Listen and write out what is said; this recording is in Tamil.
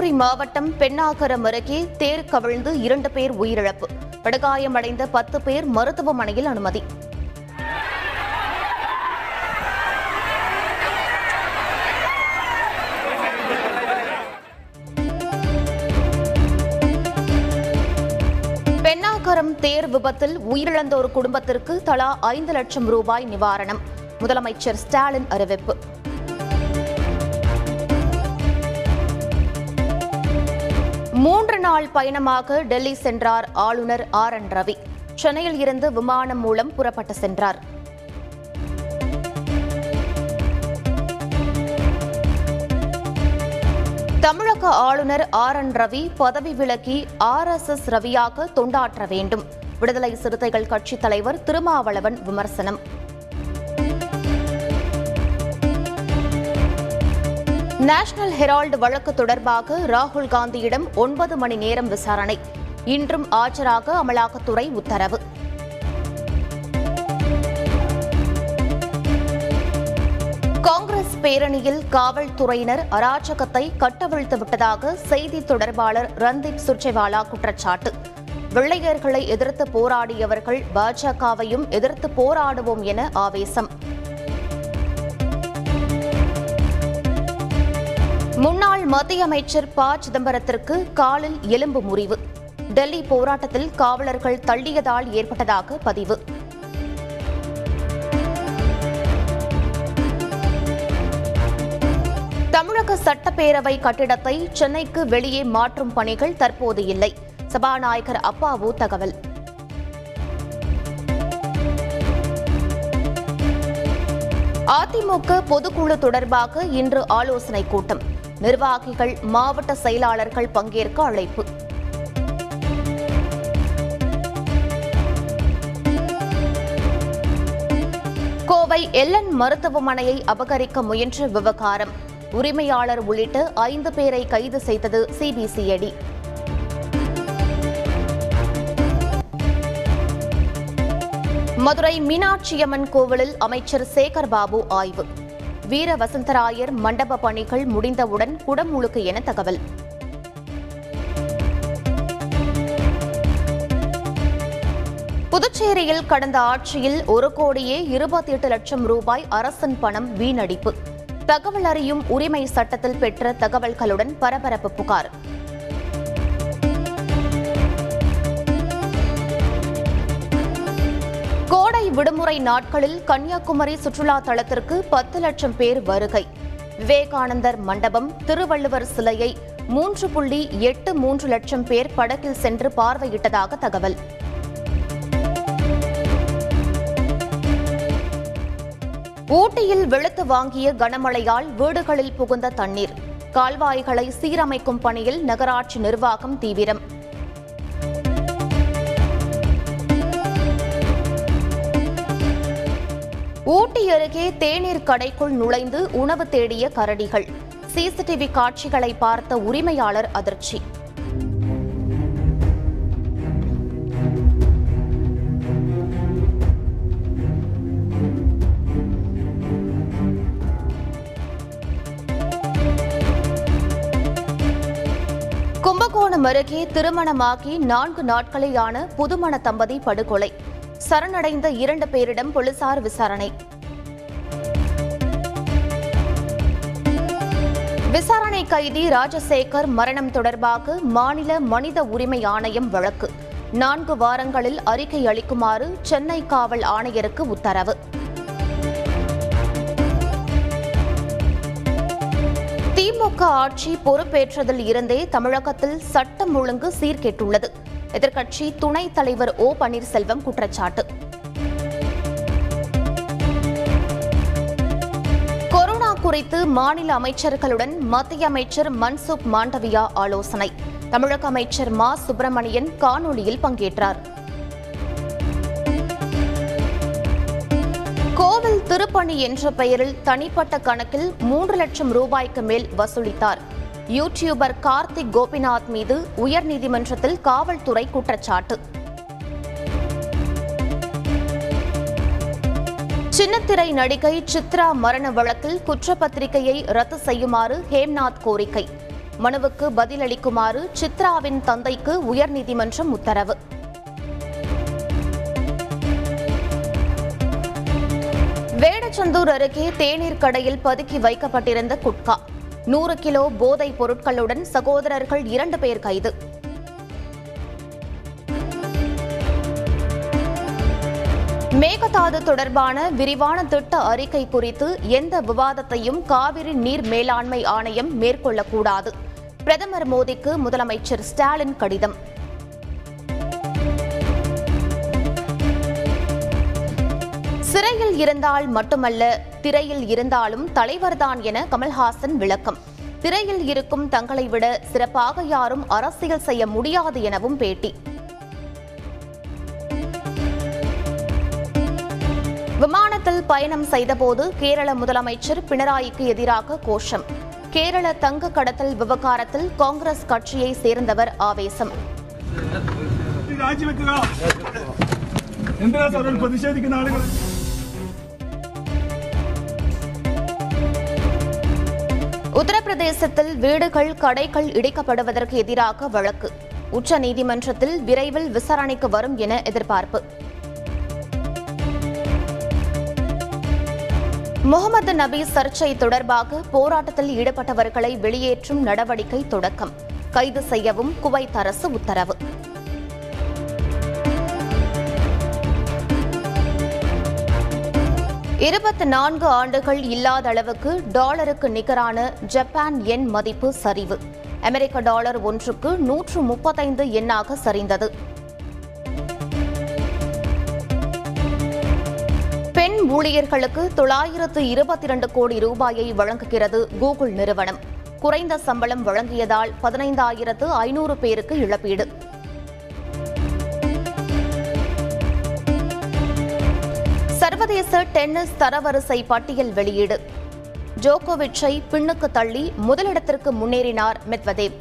தருமபுரி மாவட்டம் பெண்ணாகரம் அருகே தேர் கவிழ்ந்து இரண்டு பேர் உயிரிழப்பு. படுகாயமடைந்த பத்து பேர் மருத்துவமனையில் அனுமதி. பெண்ணாகரம் தேர் விபத்தில் உயிரிழந்தோர் குடும்பத்திற்கு தலா ஐந்து லட்சம் ரூபாய் நிவாரணம். முதலமைச்சர் ஸ்டாலின் அறிவிப்பு. மூன்று நாள் பயணமாக டெல்லி சென்றார் ஆளுநர் ஆர் என் ரவி. சென்னையில் இருந்து விமானம் மூலம் புறப்பட்டு சென்றார். தமிழக ஆளுநர் ஆர் என் ரவி பதவி விலகி ஆர் எஸ் எஸ் ரவியாக தொண்டாற்ற வேண்டும். விடுதலை சிறுத்தைகள் கட்சித் தலைவர் திருமாவளவன் விமர்சனம். நேஷனல் ஹெரால்டு வழக்கு தொடர்பாக ராகுல் காந்தியிடம் ஒன்பது மணி நேரம் விசாரணை. இன்றும் ஆஜராக அமலாக்கத்துறை உத்தரவு. காங்கிரஸ் பேரணியில் காவல்துறையினர் அராஜகத்தை கட்டவிழ்த்து விட்டதாக செய்தி தொடர்பாளர் ரந்தீப் சுர்ஜேவாலா குற்றச்சாட்டு. வெள்ளையர்களை எதிர்த்து போராடியவர்கள் பாஜகவையும் எதிர்த்து போராடுவோம் என ஆவேசம். முன்னாள் மத்திய அமைச்சர் ப. சிதம்பரத்திற்கு காலில் எலும்பு முறிவு. டெல்லி போராட்டத்தில் காவலர்கள் தள்ளியதால் ஏற்பட்டதாக பதிவு. தமிழக சட்டப்பேரவை கட்டிடத்தை சென்னைக்கு வெளியே மாற்றும் பணிகள் தற்போது இல்லை. சபாநாயகர் அப்பாவு தகவல். அதிமுக பொதுக்குழு தொடர்பாக இன்று ஆலோசனை கூட்டம். நிர்வாகிகள் மாவட்ட செயலாளர்கள் பங்கேற்க அழைப்பு. கோவை எல்லன் மருத்துவமனையை அபகரிக்க முயன்ற விவகாரம். உரிமையாளர் உள்ளிட்ட ஐந்து பேரை கைது செய்தது சிபிசிஐடி. மதுரை மீனாட்சியம்மன் கோவிலில் அமைச்சர் சேகர் பாபு ஆய்வு. வீர வசந்தராயர் மண்டப பணிகள் முடிந்தவுடன் குடமுழுக்கு என தகவல். புதுச்சேரியில் கடந்த ஆட்சியில் ஒரு கோடியே இருபத்தி எட்டு லட்சம் ரூபாய் அரசின் பணம் வீணடிப்பு. தகவல் அறியும் உரிமை சட்டத்தில் பெற்ற தகவல்களுடன் பரபரப்பு புகார். கோடை விடுமுறை நாட்களில் கன்னியாகுமரி சுற்றுலா தளத்திற்கு பத்து லட்சம் பேர் வருகை. விவேகானந்தர் மண்டபம் திருவள்ளுவர் சிலையை மூன்று புள்ளி எட்டு மூன்று லட்சம் பேர் படகில் சென்று பார்வையிட்டதாக தகவல். ஊட்டியில் வெளுத்து வாங்கிய கனமழையால் வீடுகளில் புகுந்த தண்ணீர். கால்வாய்களை சீரமைக்கும் பணியில் நகராட்சி நிர்வாகம் தீவிரம். ஊட்டி அருகே தேநீர் கடைக்குள் நுழைந்து உணவு தேடிய கரடிகள். சிசிடிவி காட்சிகளை பார்த்த உரிமையாளர் அதிர்ச்சி. கும்பகோணம் அருகே திருமணமாகி நான்கு நாட்களேயான புதுமண தம்பதி படுகொலை. சரணடைந்த இரண்டு பேரிடம் போலீசார் விசாரணை. விசாரணை கைதி ராஜசேகர் மரணம் தொடர்பாக மாநில மனித உரிமை ஆணையம் வழக்கு. நான்கு வாரங்களில் அறிக்கை அளிக்குமாறு சென்னை காவல் ஆணையருக்கு உத்தரவு. திமுக ஆட்சி பொறுப்பேற்றதில் இருந்தே தமிழகத்தில் சட்டம் ஒழுங்கு சீர்கெட்டுள்ளது. எதிர்க்கட்சி துணைத் தலைவர் ஓ பன்னீர்செல்வம் குற்றச்சாட்டு. கொரோனா குறித்து மாநில அமைச்சர்களுடன் மத்திய அமைச்சர் மன்சுக் மாண்டவியா ஆலோசனை. தமிழக அமைச்சர் மா சுப்பிரமணியன் காணொலியில் பங்கேற்றார். கோவில் திருப்பணி என்ற பெயரில் தனிப்பட்ட கணக்கில் மூன்று லட்சம் ரூபாய்க்கு மேல் வசூலித்தார். யூடியூபர் கார்த்திக் கோபிநாத் மீது உயர்நீதிமன்றத்தில் காவல்துறை குற்றச்சாட்டு. சின்னத்திரை நடிகை சித்ரா மரண வழக்கில் குற்றப்பத்திரிகையை ரத்து செய்யுமாறு ஹேம்நாத் கோரிக்கை. மனுவுக்கு பதிலளிக்குமாறு சித்ராவின் தந்தைக்கு உயர்நீதிமன்றம் உத்தரவு. வேடச்சந்தூர் அருகே தேநீர் கடையில் பதுக்கி வைக்கப்பட்டிருந்த குட்கா. நூறு கிலோ போதைப் பொருட்களுடன் சகோதரர்கள் இரண்டு பேர் கைது. மேகதாது தொடர்பான விரிவான திட்ட அறிக்கை குறித்து எந்த விவாதத்தையும் காவிரி நீர் மேலாண்மை ஆணையம் மேற்கொள்ளக்கூடாது. பிரதமர் மோடிக்கு முதலமைச்சர் ஸ்டாலின் கடிதம். சிறையில் இருந்தால் மட்டுமல்ல திரையில் இருந்தாலும் தலைவர்தான் என கமல்ஹாசன் விளக்கம் திரையில் இருக்கும் தங்களை விட சிறப்பாக யாரும் அரசியல் செய்ய முடியாது எனவும் பேட்டி விமானத்தில் பயணம் செய்தபோது கேரள முதலமைச்சர் பினராயிக்கு எதிராக கோஷம் கேரள தங்க கடத்தல் விவகாரத்தில் காங்கிரஸ் கட்சியை சேர்ந்தவர் ஆவேசம் രാജിവെക്കുക എന്തിനാ സാർ ഒരു പ്രതിഷേധിക്കുന്ന ആളുകൾ உத்தரப்பிரதேசத்தில் வீடுகள் கடைகள் இடிக்கப்படுவதற்கு எதிராக வழக்கு. உச்ச நீதிமன்றத்தில் விரைவில் விசாரணைக்கு வரும் என எதிர்பார்ப்பு. முகமது நபி சர்ச்சை தொடர்பாக போராட்டத்தில் ஈடுபட்டவர்களை வெளியேற்றும் நடவடிக்கை தொடக்கம். கைது செய்யவும் குவைத் அரசு உத்தரவு. இருபத்தி நான்கு ஆண்டுகள் இல்லாத அளவுக்கு டாலருக்கு நிகரான ஜப்பான் எண் மதிப்பு சரிவு. அமெரிக்க டாலர் ஒன்றுக்கு நூற்று முப்பத்தைந்து எண்ணாக சரிந்தது. பெண் ஊழியர்களுக்கு தொள்ளாயிரத்து இருபத்தி இரண்டு கோடி ரூபாயை வழங்குகிறது கூகுள் நிறுவனம். குறைந்த சம்பளம் வழங்கியதால் பதினைந்தாயிரத்து ஐநூறு பேருக்கு இழப்பீடு. சர்வதேச டென்னிஸ் தரவரிசை பட்டியல் வெளியீடு. ஜோகோவிச்சை பின்னுக்கு தள்ளி முதலிடத்திற்கு முன்னேறினார் மெத்வதேவ்.